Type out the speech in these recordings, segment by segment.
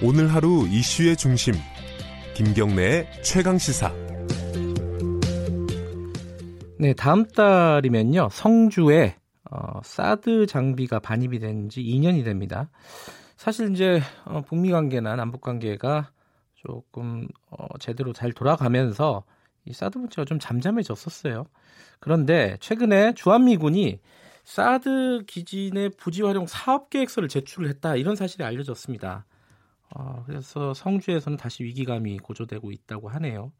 오늘 하루 이슈의 중심 김경래의 최강 시사. 네, 다음 달이면요 성주에 어, 사드 장비가 반입이 된 지 2년이 됩니다. 사실 이제 어, 북미 관계나 남북 관계가 조금 어, 제대로 잘 돌아가면서 이 사드 문제가 좀 잠잠해졌었어요. 그런데 최근에 주한미군이 사드 기지 내 부지 활용 사업 계획서를 제출을 했다 이런 사실이 알려졌습니다. 어, 그래서 성주에서는 다시 위기감이 고조되고 있다고 하네요.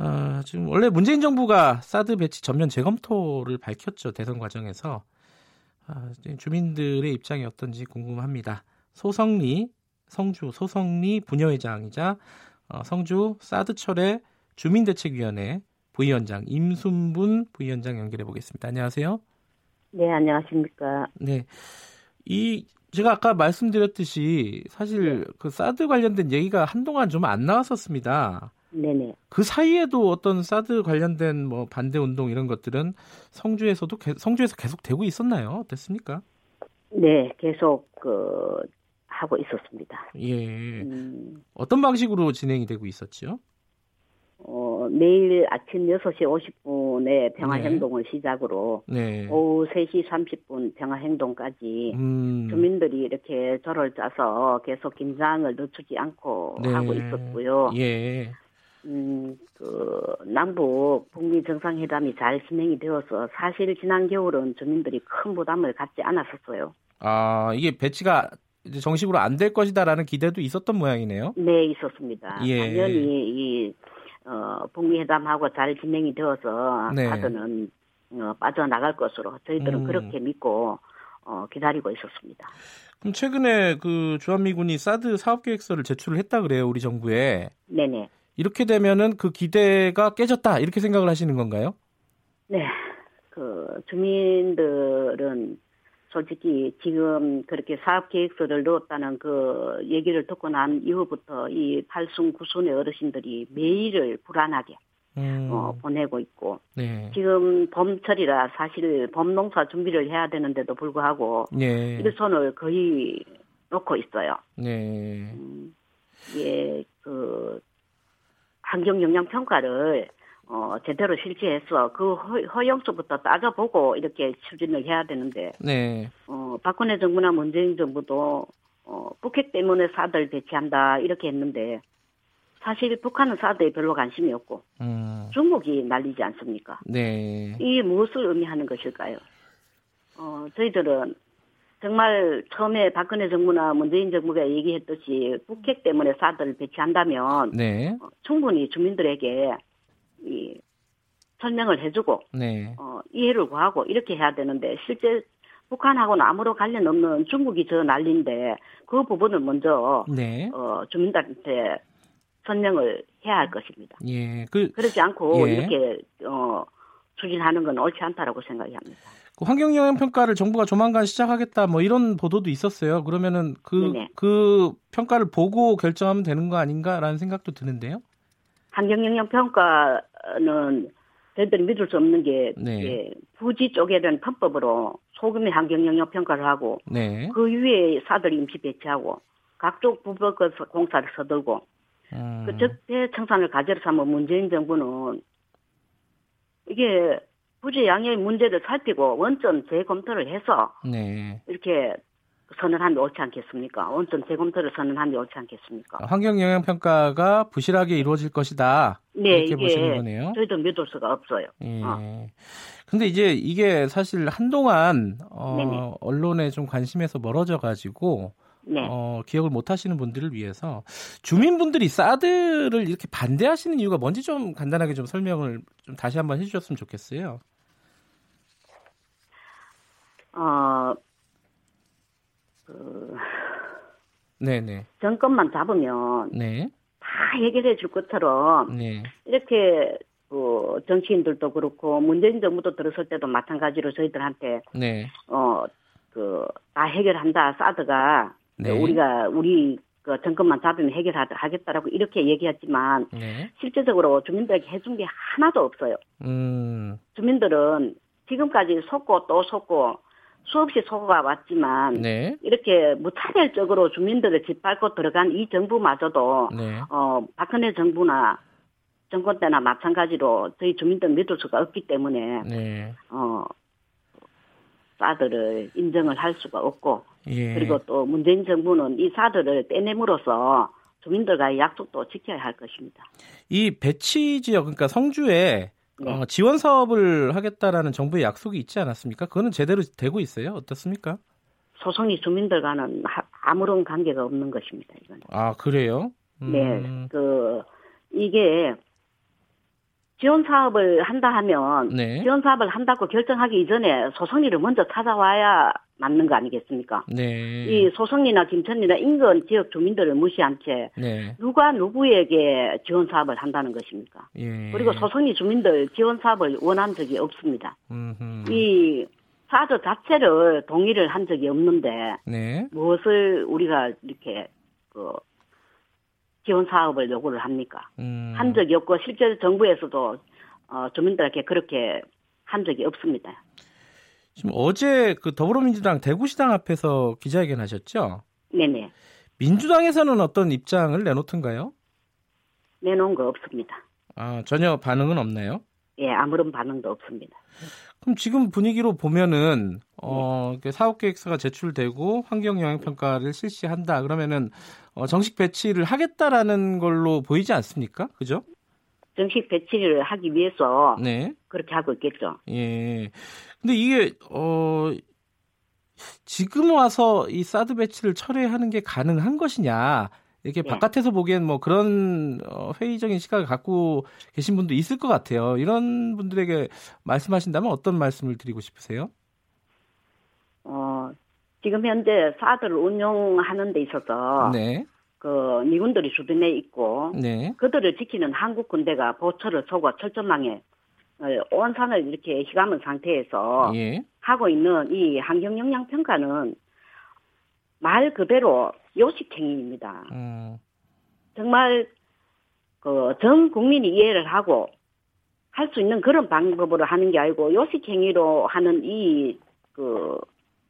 어, 지금 원래 문재인 정부가 사드 배치 전면 재검토를 밝혔죠 대선 과정에서 아, 주민들의 입장이 어떤지 궁금합니다. 소성리 성주 소성리 부녀회장이자 어, 성주 사드철의 주민대책위원회 부위원장 임순분 부위원장 연결해 보겠습니다. 안녕하세요. 네, 안녕하십니까. 네. 이 제가 아까 말씀드렸듯이 사실 네. 그 사드 관련된 얘기가 한동안 좀 안 나왔었습니다. 네네. 그 사이에도 어떤 사드 관련된 뭐 반대 운동 이런 것들은 성주에서도 성주에서 계속 되고 있었나요? 어땠습니까? 네, 계속 그 하고 있었습니다. 예. 음, 어떤 방식으로 진행이 되고 있었죠? 어, 매일 아침 6시 50분에 평화행동을 네. 시작으로 네. 오후 3시 30분 평화행동까지 음. 주민들이 이렇게 절을 짜서 계속 긴장을 늦추지 않고 네. 하고 있었고요. 예. 음, 그, 남북 북미 정상회담이 잘 진행이 되어서 사실 지난 겨울은 주민들이 큰 부담을 갖지 않았었어요. 아, 이게 배치가 정식으로 안 될 것이다라는 기대도 있었던 모양이네요. 네, 있었습니다. 예. 당연히 이 어, 북미 회담하고 잘 진행이 되어서 네. 사드는 어, 빠져나갈 것으로 저희들은 음. 그렇게 믿고 어, 기다리고 있었습니다. 그럼 최근에 그 주한미군이 사드 사업 계획서를 제출을 했다 그래요, 우리 정부에. 네네. 이렇게 되면은 그 기대가 깨졌다 이렇게 생각을 하시는 건가요? 네. 그 주민들은 솔직히 지금 그렇게 사업 계획서를 넣었다는 그 얘기를 듣고 난 이후부터 이 팔순 구순의 어르신들이 매일을 불안하게 음. 어, 보내고 있고 네. 지금 봄철이라 사실 봄농사 준비를 해야 되는데도 불구하고 네. 일손을 거의 놓고 있어요. 네. 음, 예, 그 환경 영향 평가를 어, 제대로 실시해서 그 허, 용서부터 따져보고 이렇게 추진을 해야 되는데, 네. 어, 박근혜 정부나 문재인 정부도, 어, 북핵 때문에 사들 배치한다, 이렇게 했는데, 사실 북한은 사드에 별로 관심이 없고, 음. 중국이 날리지 않습니까? 네. 이 무엇을 의미하는 것일까요? 어, 저희들은 정말 처음에 박근혜 정부나 문재인 정부가 얘기했듯이 북핵 때문에 사드를 배치한다면, 네. 어, 충분히 주민들에게 이 설명을 해주고 네. 어, 이해를 구하고 이렇게 해야 되는데 실제 북한하고는 아무런 관련 없는 중국이 저 난리인데 그 부분을 먼저 네. 어, 주민들한테 설명을 해야 할 것입니다. 예, 그, 그렇지 않고 예. 이렇게 어, 추진하는 건 옳지 않다라고 생각합니다. 그 환경영향 평가를 정부가 조만간 시작하겠다 뭐 이런 보도도 있었어요. 그러면은 그그 그 평가를 보고 결정하면 되는 거 아닌가라는 생각도 드는데요. 환경영향 평가는 저희들이 믿을 수 없는 게 네. 예, 부지 쪽에는 편법으로 소금의 환경영향 평가를 하고 네. 그 위에 사들 임시 배치하고 각종 부법 공사를 서들고 음. 그 적대 청산을 가지로 삼은 문재인 정부는 이게 부지 양의 문제를 살피고 원점 재검토를 해서 네. 이렇게 선언하면 옳지 않겠습니까? 원점 재검토를 선언하면 옳지 않겠습니까? 환경 영향 평가가 부실하게 이루어질 것이다. 네, 이렇게 보시는 거네요. 저희도 믿을 수가 없어요. 예. 어. 근데 이제 이게 사실 한동안 어, 언론에 좀 관심에서 멀어져 가지고 네. 어, 기억을 못 하시는 분들을 위해서 주민분들이 사드를 이렇게 반대하시는 이유가 뭔지 좀 간단하게 좀 설명을 좀 다시 한번 해주셨으면 좋겠어요. 어, 그 네네. 정권만 잡으면 네. 다 해결해 줄 것처럼 네. 이렇게 그 정치인들도 그렇고 문재인 정부도 들었을 때도 마찬가지로 저희들한테 네. 어그 다 해결한다 사드가 네. 우리가 우리 그 정권만 잡으면 해결하겠다라고 이렇게 얘기했지만 네. 실제적으로 주민들에게 해준 게 하나도 없어요. 음. 주민들은 지금까지 속고 또 속고 수없이 소가 왔지만 네. 이렇게 무차별적으로 주민들을 짓밟고 들어간 이 정부마저도 네. 어 박근혜 정부나 정권 때나 마찬가지로 저희 주민들 믿을 수가 없기 때문에 네. 어 사드를 인정을 할 수가 없고 예. 그리고 또 문재인 정부는 이 사드를 떼냄으로써 주민들과의 약속도 지켜야 할 것입니다. 이 배치 지역 그러니까 성주에 네. 어, 지원 사업을 하겠다라는 정부의 약속이 있지 않았습니까? 그거는 제대로 되고 있어요. 어떻습니까? 소송이 주민들과는 하- 아무런 관계가 없는 것입니다. 이건. 아 그래요? 네, 음, 그 이게 지원 사업을 한다 하면 네. 지원 사업을 한다고 결정하기 이전에 소송리를 먼저 찾아와야 맞는 거 아니겠습니까? 네. 이 소송리나 김천리나 인근 지역 주민들을 무시한 채 네. 누가 누구에게 지원 사업을 한다는 것입니까? 예. 그리고 소송리 주민들 지원 사업을 원한 적이 없습니다. 음흠. 이 사드 자체를 동의를 한 적이 없는데 네. 무엇을 우리가 이렇게 그 지원 사업을 요구를 합니까? 음. 한 적이 없고 실제 정부에서도 어, 주민들에게 그렇게 한 적이 없습니다. 지금 어제 그 더불어민주당 대구시당 앞에서 기자회견 하셨죠? 네네 민주당에서는 어떤 입장을 내놓던가요? 내놓은 거 없습니다. 아, 전혀 반응은 없나요? 예 아무런 반응도 없습니다. 그럼 지금 분위기로 보면은 어, 그 사업 계획서가 제출되고 환경 영향 평가를 실시한다. 그러면은 어, 정식 배치를 하겠다라는 걸로 보이지 않습니까? 그죠? 정식 배치를 하기 위해서 네. 그렇게 하고 있겠죠. 예. 근데 이게 어 지금 와서 이 사드 배치를 철회하는 게 가능한 것이냐? 이렇게 네. 바깥에서 보기엔 뭐 그런 어, 회의적인 시각을 갖고 계신 분도 있을 것 같아요. 이런 분들에게 말씀하신다면 어떤 말씀을 드리고 싶으세요? 어 지금 현재 사드를 운영하는 데 있어서 네, 그 미군들이 주둔해 있고 네, 그들을 지키는 한국 군대가 보초를 서고 철조망에 어, 온 산을 이렇게 휘감은 상태에서 예, 하고 있는 이 환경 영향 평가는 말 그대로 요식행위입니다. 음, 정말 그 전 국민이 이해를 하고 할 수 있는 그런 방법으로 하는 게 아니고 요식행위로 하는 이그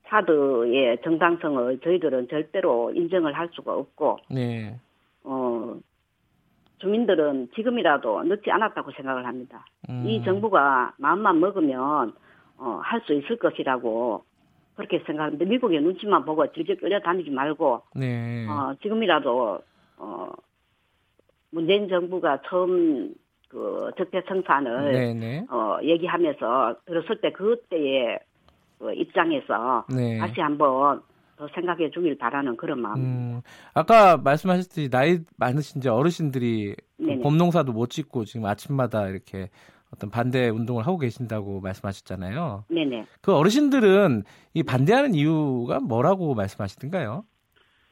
사드의 정당성을 저희들은 절대로 인정을 할 수가 없고 네, 어 주민들은 지금이라도 늦지 않았다고 생각을 합니다. 음, 이 정부가 마음만 먹으면 어, 할 수 있을 것이라고 그렇게 생각하는데 미국의 눈치만 보고 질질 끌려다니지 말고 네, 어, 지금이라도 어, 문재인 정부가 처음 그 적폐 청산을 네, 네, 어, 얘기하면서 들었을 때 그때의 그 입장에서 네. 다시 한번 더 생각해 주길 바라는 그런 마음. 음, 아까 말씀하셨듯이 나이 많으신 이제 어르신들이 그 네네. 봄농사도 못 짓고 지금 아침마다 이렇게 어떤 반대 운동을 하고 계신다고 말씀하셨잖아요. 네네. 그 어르신들은 이 반대하는 이유가 뭐라고 말씀하시던가요?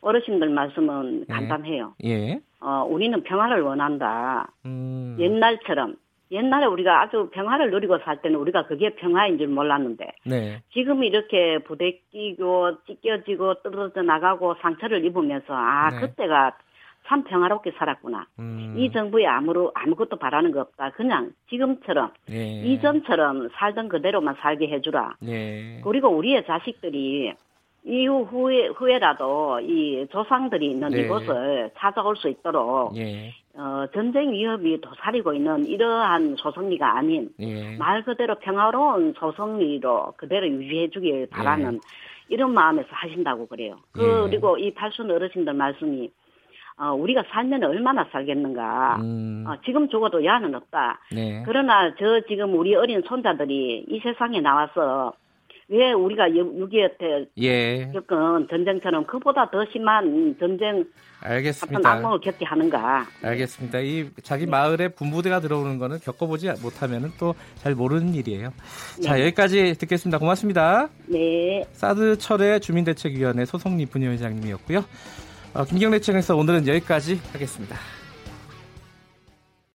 어르신들 말씀은 네. 간단해요. 예. 어, 우리는 평화를 원한다. 음, 옛날처럼 옛날에 우리가 아주 평화를 누리고 살 때는 우리가 그게 평화인 줄 몰랐는데 네. 지금 이렇게 부대 끼고 찢겨지고 떨어져 나가고 상처를 입으면서 아 네. 그때가 참 평화롭게 살았구나. 음, 이 정부에 아무로 아무것도 바라는 거 없다. 그냥 지금처럼 예. 이전처럼 살던 그대로만 살게 해주라. 예. 그리고 우리의 자식들이 이후 후에 후에라도 이 조상들이 있는 네. 이곳을 찾아올 수 있도록 예. 어, 전쟁 위협이 도사리고 있는 이러한 소송리가 아닌 예. 말 그대로 평화로운 소송리로 그대로 유지해 주길 바라는 이런 마음에서 하신다고 그래요. 예. 그리고 이 팔순 어르신들 말씀이 어, 우리가 살면 얼마나 살겠는가. 음, 어, 지금 죽어도 야는 없다. 네. 그러나 저 지금 우리 어린 손자들이 이 세상에 나와서 왜 우리가 6.25 때 예. 겪은 전쟁처럼 그보다 더 심한 전쟁 알겠습니다. 악몽을 겪게 하는가. 알겠습니다. 이 자기 마을에 군부대가 들어오는 거는 겪어보지 못하면 또 잘 모르는 일이에요. 자, 네. 여기까지 듣겠습니다. 고맙습니다. 네. 사드 철회 주민대책위원회 소송리 분위원장님이었고요. 어, 김경래 청에서 오늘은 여기까지 하겠습니다.